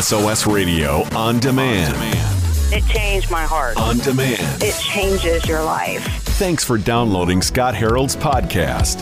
SOS Radio on demand. It changed my heart. On demand. It changes your life. Thanks for downloading Scott Harold's podcast.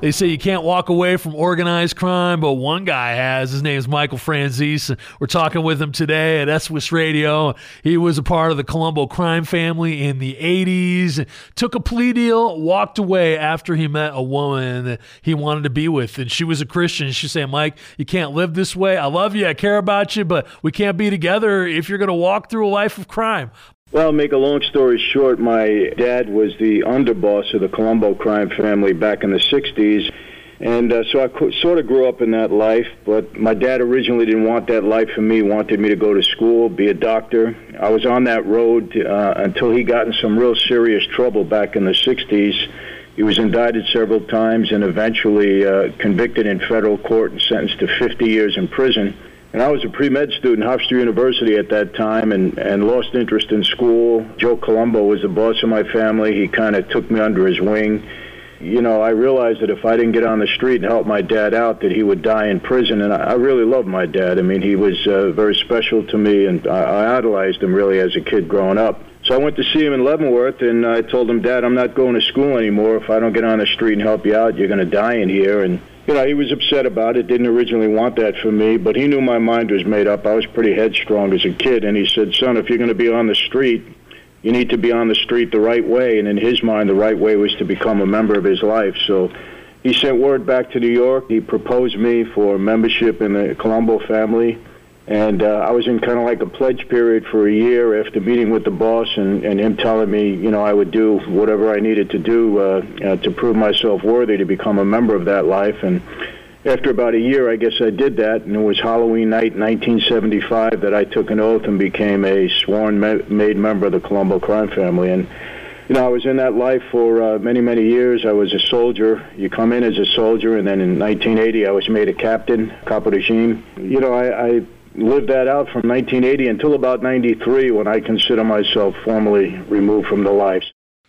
They say you can't walk away from organized crime, but one guy has. His name is Michael Franzese. We're talking with him today at SOS Radio. He was a part of the Colombo crime family in the 80s, took a plea deal, walked away after he met a woman that he wanted to be with. And she was a Christian. She said, Mike, you can't live this way. I love you. I care about you, but we can't be together if you're going to walk through a life of crime. Well, make a long story short, my dad was the underboss of the Colombo crime family back in the 60s. And uh, so I co- sort of grew up in that life, but my dad originally didn't want that life for me, wanted me to go to school, be a doctor. I was on that road uh, until he got in some real serious trouble back in the 60s. He was indicted several times and eventually uh, convicted in federal court and sentenced to 50 years in prison. And I was a pre-med student at Hofstra University at that time and, and lost interest in school. Joe Colombo was the boss of my family. He kind of took me under his wing. You know, I realized that if I didn't get on the street and help my dad out, that he would die in prison. And I, I really loved my dad. I mean, he was uh, very special to me, and I, I idolized him really as a kid growing up. So I went to see him in Leavenworth, and I told him, Dad, I'm not going to school anymore. If I don't get on the street and help you out, you're going to die in here. And you know, he was upset about it, didn't originally want that for me, but he knew my mind was made up. I was pretty headstrong as a kid, and he said, Son, if you're going to be on the street, you need to be on the street the right way. And in his mind, the right way was to become a member of his life. So he sent word back to New York. He proposed me for membership in the Colombo family. And uh, I was in kind of like a pledge period for a year after meeting with the boss and, and him telling me, you know, I would do whatever I needed to do uh, uh, to prove myself worthy to become a member of that life. And after about a year, I guess I did that. And it was Halloween night, 1975, that I took an oath and became a sworn ma- made member of the Colombo crime family. And you know, I was in that life for uh, many, many years. I was a soldier. You come in as a soldier, and then in 1980, I was made a captain, capo regime. You know, I, I lived that out from 1980 until about 93 when I consider myself formally removed from the life.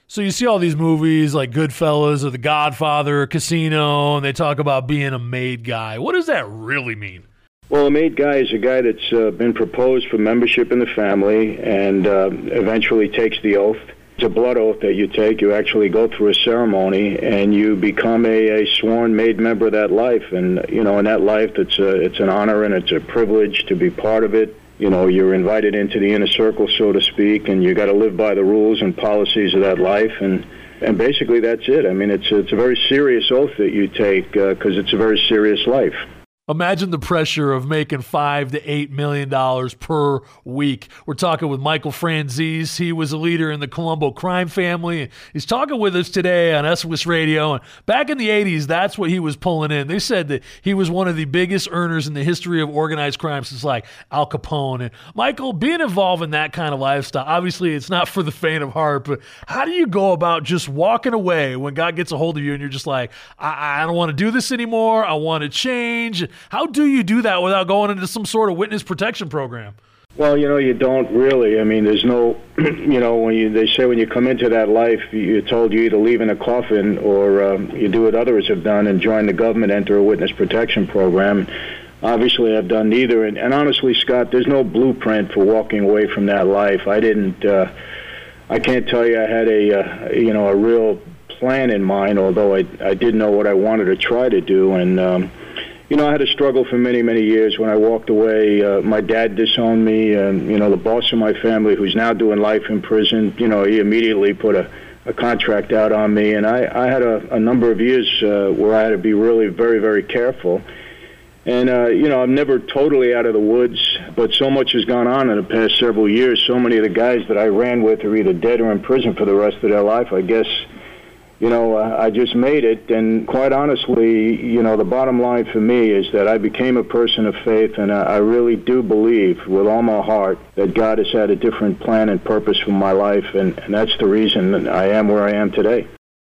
So you see all these movies like Goodfellas or The Godfather or Casino, and they talk about being a made guy. What does that really mean? Well, a made guy is a guy that's uh, been proposed for membership in the family and uh, eventually takes the oath. It's a blood oath that you take. You actually go through a ceremony and you become a, a sworn made member of that life. And you know, in that life, it's a, it's an honor and it's a privilege to be part of it. You know, you're invited into the inner circle, so to speak, and you got to live by the rules and policies of that life. And and basically, that's it. I mean, it's it's a very serious oath that you take because uh, it's a very serious life. Imagine the pressure of making five to eight million dollars per week. We're talking with Michael Franzese. He was a leader in the Colombo crime family. He's talking with us today on SOS Radio. And back in the 80s, that's what he was pulling in. They said that he was one of the biggest earners in the history of organized crime since like Al Capone. And Michael, being involved in that kind of lifestyle, obviously it's not for the faint of heart, but how do you go about just walking away when God gets a hold of you and you're just like, I, I don't want to do this anymore. I want to change. How do you do that without going into some sort of witness protection program? Well, you know, you don't really. I mean, there's no, you know, when you they say when you come into that life, you're told you either leave in a coffin or um, you do what others have done and join the government, enter a witness protection program. Obviously, I've done neither, and, and honestly, Scott, there's no blueprint for walking away from that life. I didn't. Uh, I can't tell you I had a, uh, you know, a real plan in mind, although I I did know what I wanted to try to do, and. Um, you know, I had a struggle for many, many years. When I walked away, uh, my dad disowned me, and you know, the boss of my family, who's now doing life in prison, you know, he immediately put a, a contract out on me, and I, I had a, a number of years uh, where I had to be really very, very careful. And uh, you know, I'm never totally out of the woods, but so much has gone on in the past several years. So many of the guys that I ran with are either dead or in prison for the rest of their life. I guess you know, I just made it. And quite honestly, you know, the bottom line for me is that I became a person of faith, and I, I really do believe with all my heart that God has had a different plan and purpose for my life, and, and that's the reason that I am where I am today.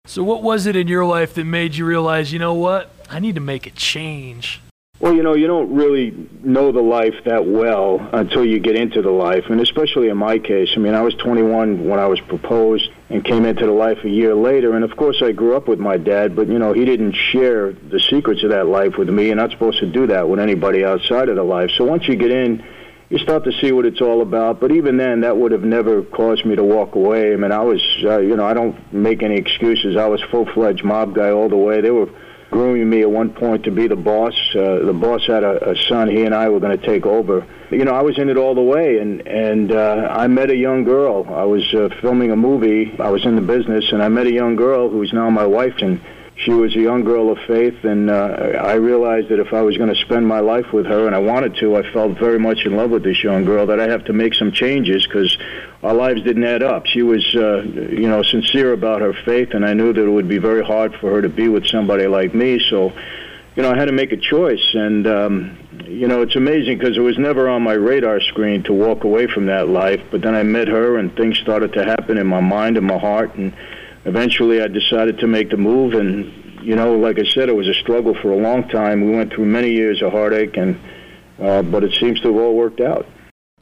So, what was it in your life that made you realize, you know what, I need to make a change? Well, you know, you don't really know the life that well until you get into the life, and especially in my case. I mean, I was 21 when I was proposed and came into the life a year later, and of course, I grew up with my dad, but you know, he didn't share the secrets of that life with me. You're not supposed to do that with anybody outside of the life. So once you get in, you start to see what it's all about. But even then, that would have never caused me to walk away. I mean, I was, uh, you know, I don't make any excuses. I was full-fledged mob guy all the way. They were grooming me at one point to be the boss. Uh, the boss had a, a son. He and I were going to take over. You know, I was in it all the way, and and uh, I met a young girl. I was uh, filming a movie. I was in the business, and I met a young girl who's now my wife, and she was a young girl of faith, and uh, I realized that if I was going to spend my life with her, and I wanted to, I felt very much in love with this young girl, that I have to make some changes because our lives didn't add up. She was, uh, you know, sincere about her faith, and I knew that it would be very hard for her to be with somebody like me. So, you know, I had to make a choice, and um, you know, it's amazing because it was never on my radar screen to walk away from that life. But then I met her, and things started to happen in my mind and my heart, and eventually I decided to make the move. And, you know, like I said, it was a struggle for a long time. We went through many years of heartache, and uh, but it seems to have all worked out.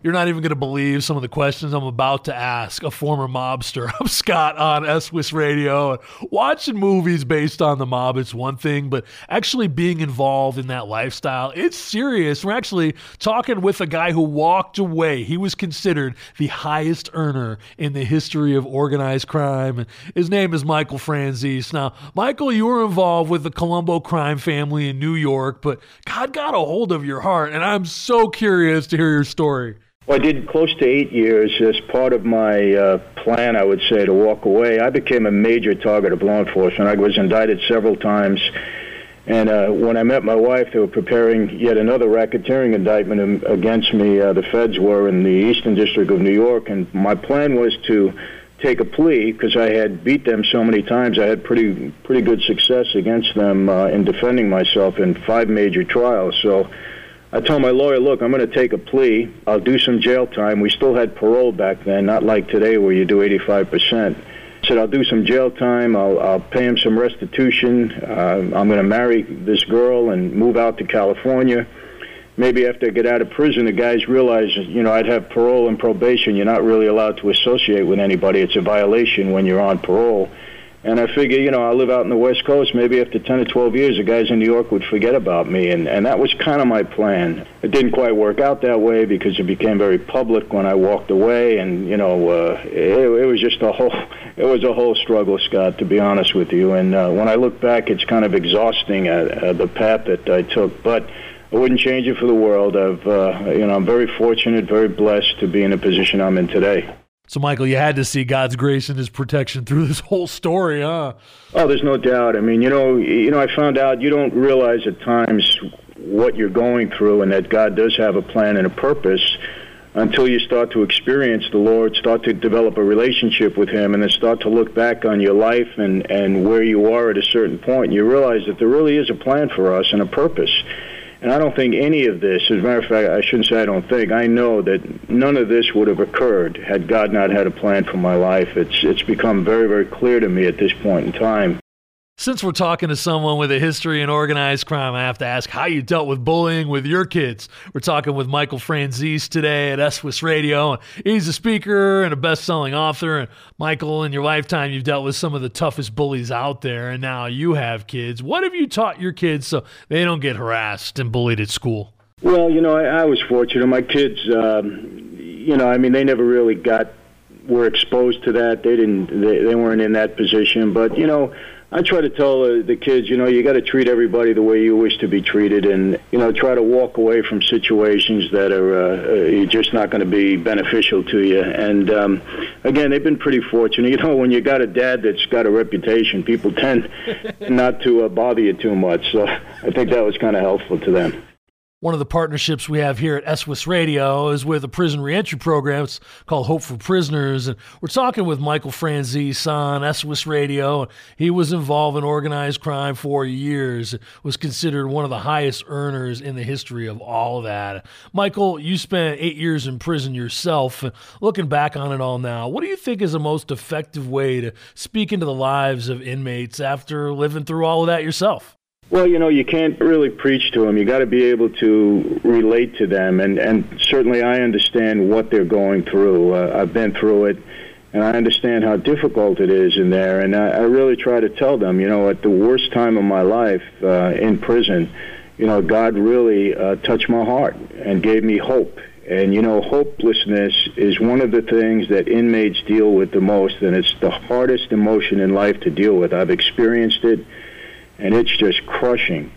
You're not even going to believe some of the questions I'm about to ask a former mobster. I'm Scott on SOS Radio. Watching movies based on the mob is one thing, but actually being involved in that lifestyle, it's serious. We're actually talking with a guy who walked away. He was considered the highest earner in the history of organized crime. His name is Michael Franzese. Now, Michael, you were involved with the Colombo crime family in New York, but God got a hold of your heart, and I'm so curious to hear your story. Well, I did close to eight years as part of my uh, plan, I would say, to walk away. I became a major target of law enforcement. I was indicted several times. And uh, when I met my wife, they were preparing yet another racketeering indictment against me. Uh, the feds were in the Eastern District of New York. And my plan was to take a plea because I had beat them so many times. I had pretty, pretty good success against them uh, in defending myself in five major trials. So I told my lawyer, look, I'm going to take a plea. I'll do some jail time. We still had parole back then, not like today where you do 85%. I said, I'll do some jail time. I'll, I'll pay him some restitution. Uh, I'm going to marry this girl and move out to California. Maybe after I get out of prison, the guys realize, you know, I'd have parole and probation. You're not really allowed to associate with anybody. It's a violation when you're on parole. And I figure, you know, I live out in the West Coast. Maybe after 10 or 12 years, the guys in New York would forget about me. And, and that was kind of my plan. It didn't quite work out that way because it became very public when I walked away. And, you know, uh, it, it was just a whole, it was a whole struggle, Scott, to be honest with you. And uh, when I look back, it's kind of exhausting, uh, uh, the path that I took. But I wouldn't change it for the world. I've, uh, you know, I'm very fortunate, very blessed to be in the position I'm in today. So, Michael, you had to see God's grace and His protection through this whole story, huh? Oh, there's no doubt. I mean, you know, you know, I found out you don't realize at times what you're going through, and that God does have a plan and a purpose until you start to experience the Lord, start to develop a relationship with Him, and then start to look back on your life and and where you are at a certain point. You realize that there really is a plan for us and a purpose. And I don't think any of this, as a matter of fact, I shouldn't say I don't think, I know that none of this would have occurred had God not had a plan for my life. It's, it's become very, very clear to me at this point in time. Since we're talking to someone with a history in organized crime, I have to ask how you dealt with bullying with your kids. We're talking with Michael Franzese today at SOS Radio. He's a speaker and a best-selling author. And Michael, in your lifetime, you've dealt with some of the toughest bullies out there, and now you have kids. What have you taught your kids so they don't get harassed and bullied at school? Well, you know, I, I was fortunate. My kids, um, you know, I mean, they never really got were exposed to that. They didn't. They, they weren't in that position. But you know I try to tell uh, the kids, you know, you got to treat everybody the way you wish to be treated, and you know, try to walk away from situations that are uh, uh just not going to be beneficial to you. And um, again, they've been pretty fortunate. You know, when you got a dad that's got a reputation, people tend not to uh, bother you too much. So I think that was kind of helpful to them. One of the partnerships we have here at SOS Radio is with a prison reentry program. It's called Hope for Prisoners. And we're talking with Michael Franzese on SOS Radio. He was involved in organized crime for years, was considered one of the highest earners in the history of all of that. Michael, you spent eight years in prison yourself. Looking back on it all now, what do you think is the most effective way to speak into the lives of inmates after living through all of that yourself? Well, you know, you can't really preach to them. You got to be able to relate to them, and and certainly I understand what they're going through. Uh, I've been through it, and I understand how difficult it is in there. And I, I really try to tell them, you know, at the worst time of my life uh, in prison, you know, God really uh, touched my heart and gave me hope. And you know, hopelessness is one of the things that inmates deal with the most, and it's the hardest emotion in life to deal with. I've experienced it and it's just crushing.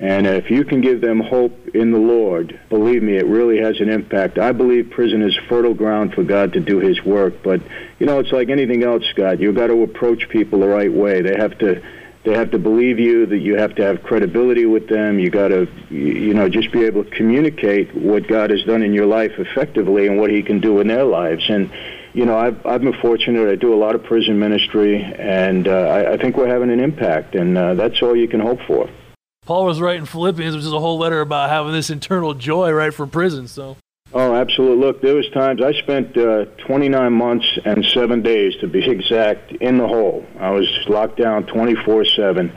And if you can give them hope in the Lord, believe me, it really has an impact. I believe prison is fertile ground for God to do His work. But you know, it's like anything else, Scott. You've got to approach people the right way. They have to, they have to believe you. That you have to have credibility with them. You got to, you know, just be able to communicate what God has done in your life effectively and what He can do in their lives. And you know, I've, I've been fortunate. I do a lot of prison ministry, and uh, I, I think we're having an impact, and uh, that's all you can hope for. Paul was writing Philippians, which is a whole letter about having this internal joy right from prison. So. Oh, absolutely. Look, there was times I spent uh, 29 months and seven days, to be exact, in the hole. I was locked down 24/7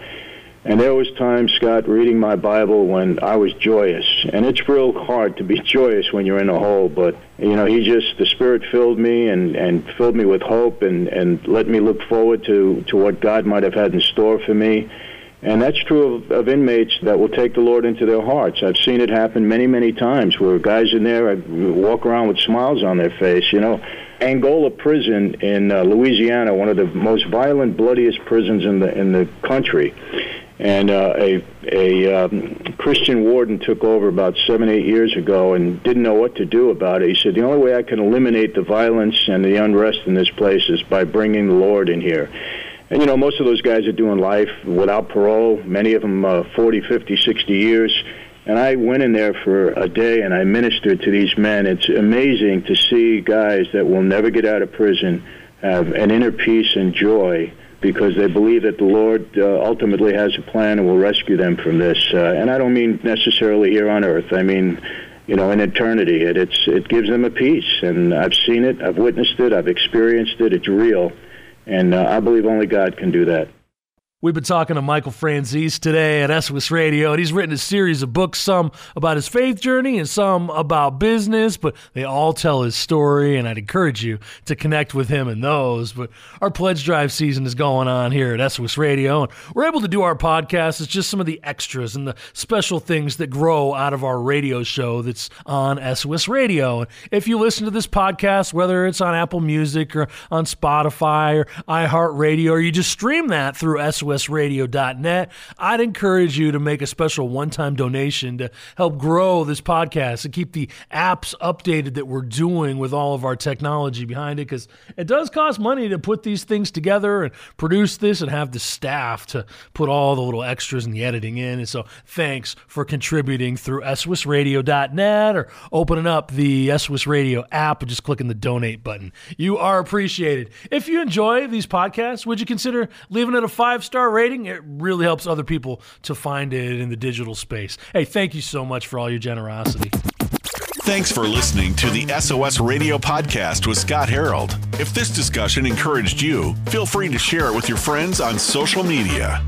and there was times, Scott, reading my Bible when I was joyous. And it's real hard to be joyous when you're in a hole, but you know, he just the Spirit filled me and, and filled me with hope and, and let me look forward to, to what God might have had in store for me. And that's true of, of inmates that will take the Lord into their hearts. I've seen it happen many, many times where guys in there walk around with smiles on their face. You know, Angola prison in uh, Louisiana, one of the most violent, bloodiest prisons in the in the country and uh, a a um, Christian warden took over about seven eight years ago and didn't know what to do about it. He said the only way I can eliminate the violence and the unrest in this place is by bringing the Lord in here. And you know most of those guys are doing life without parole. Many of them uh, 40, 50, 60 years. And I went in there for a day and I ministered to these men. It's amazing to see guys that will never get out of prison have an inner peace and joy because they believe that the Lord uh, ultimately has a plan and will rescue them from this. Uh, and I don't mean necessarily here on earth. I mean, you know, in eternity. It, it's it gives them a peace, and I've seen it, I've witnessed it, I've experienced it. It's real, and uh, I believe only God can do that. We've been talking to Michael Franzese today at SOS Radio, and he's written a series of books, some about his faith journey and some about business, but they all tell his story, and I'd encourage you to connect with him in those. But our pledge drive season is going on here at SOS Radio, and we're able to do our podcast. It's just some of the extras and the special things that grow out of our radio show that's on SOS Radio. And if you listen to this podcast, whether it's on Apple Music or on Spotify or iHeartRadio, or you just stream that through SOS SOSradio.net. I'd encourage you to make a special one time donation to help grow this podcast and keep the apps updated that we're doing with all of our technology behind it because it does cost money to put these things together and produce this and have the staff to put all the little extras and the editing in. And so thanks for contributing through SOSradio.net or opening up the SOS Radio app and just clicking the donate button. You are appreciated. If you enjoy these podcasts, would you consider leaving it a five star? Star rating, it really helps other people to find it in the digital space. Hey, thank you so much for all your generosity. Thanks for listening to the SOS Radio Podcast with Scott Harold. If this discussion encouraged you, feel free to share it with your friends on social media.